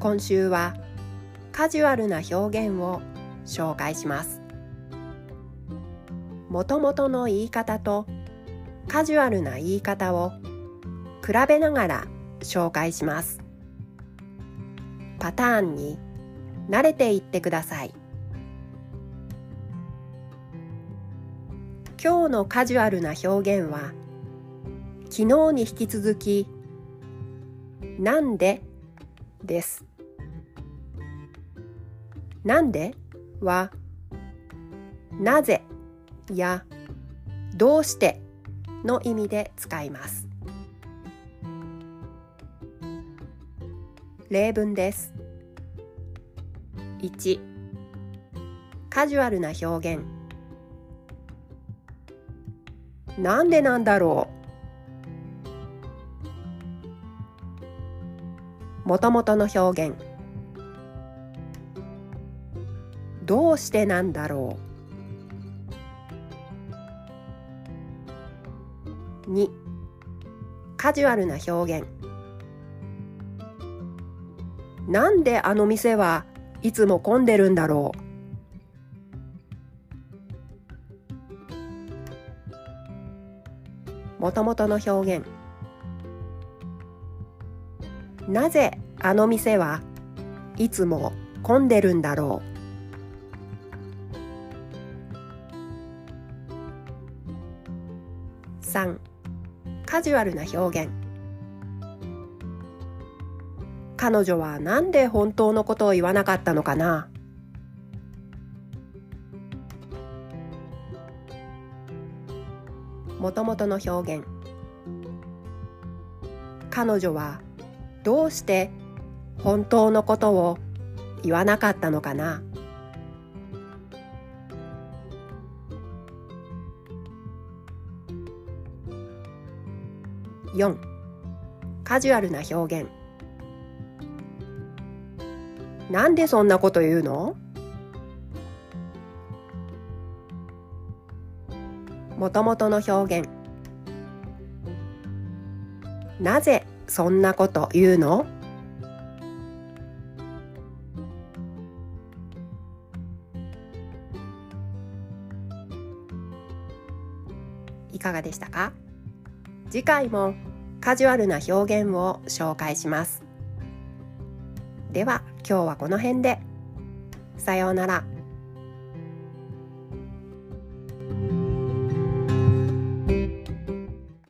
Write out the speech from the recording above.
今週はカジュアルな表現を紹介します。もともとの言い方とカジュアルな言い方を比べながら紹介します。パターンに慣れていってください。今日のカジュアルな表現は昨日に引き続き「なんで?」です「なんで?」は「なぜ?」や「どうして?」の意味で使います例文です1カジュアルな表現なんでなんだろう？もともとの表現どうしてなんだろう？2カジュアルな表現。なんであの店はいつも混んでるんだろう？もともとの表現。なぜあの店はいつも混んでるんだろう？3カジュアルな表現。彼女はなんで本当のことを言わなかったのかな？もともとの表現。彼女はどうして本当のことを言わなかったのかな？4カジュアルな表現。なんでそんなこと言うの？もともとの表現。なぜそんなこと言うの？いかがでしたか？次回もカジュアルな表現を紹介しますでは今日はこの辺でさようなら。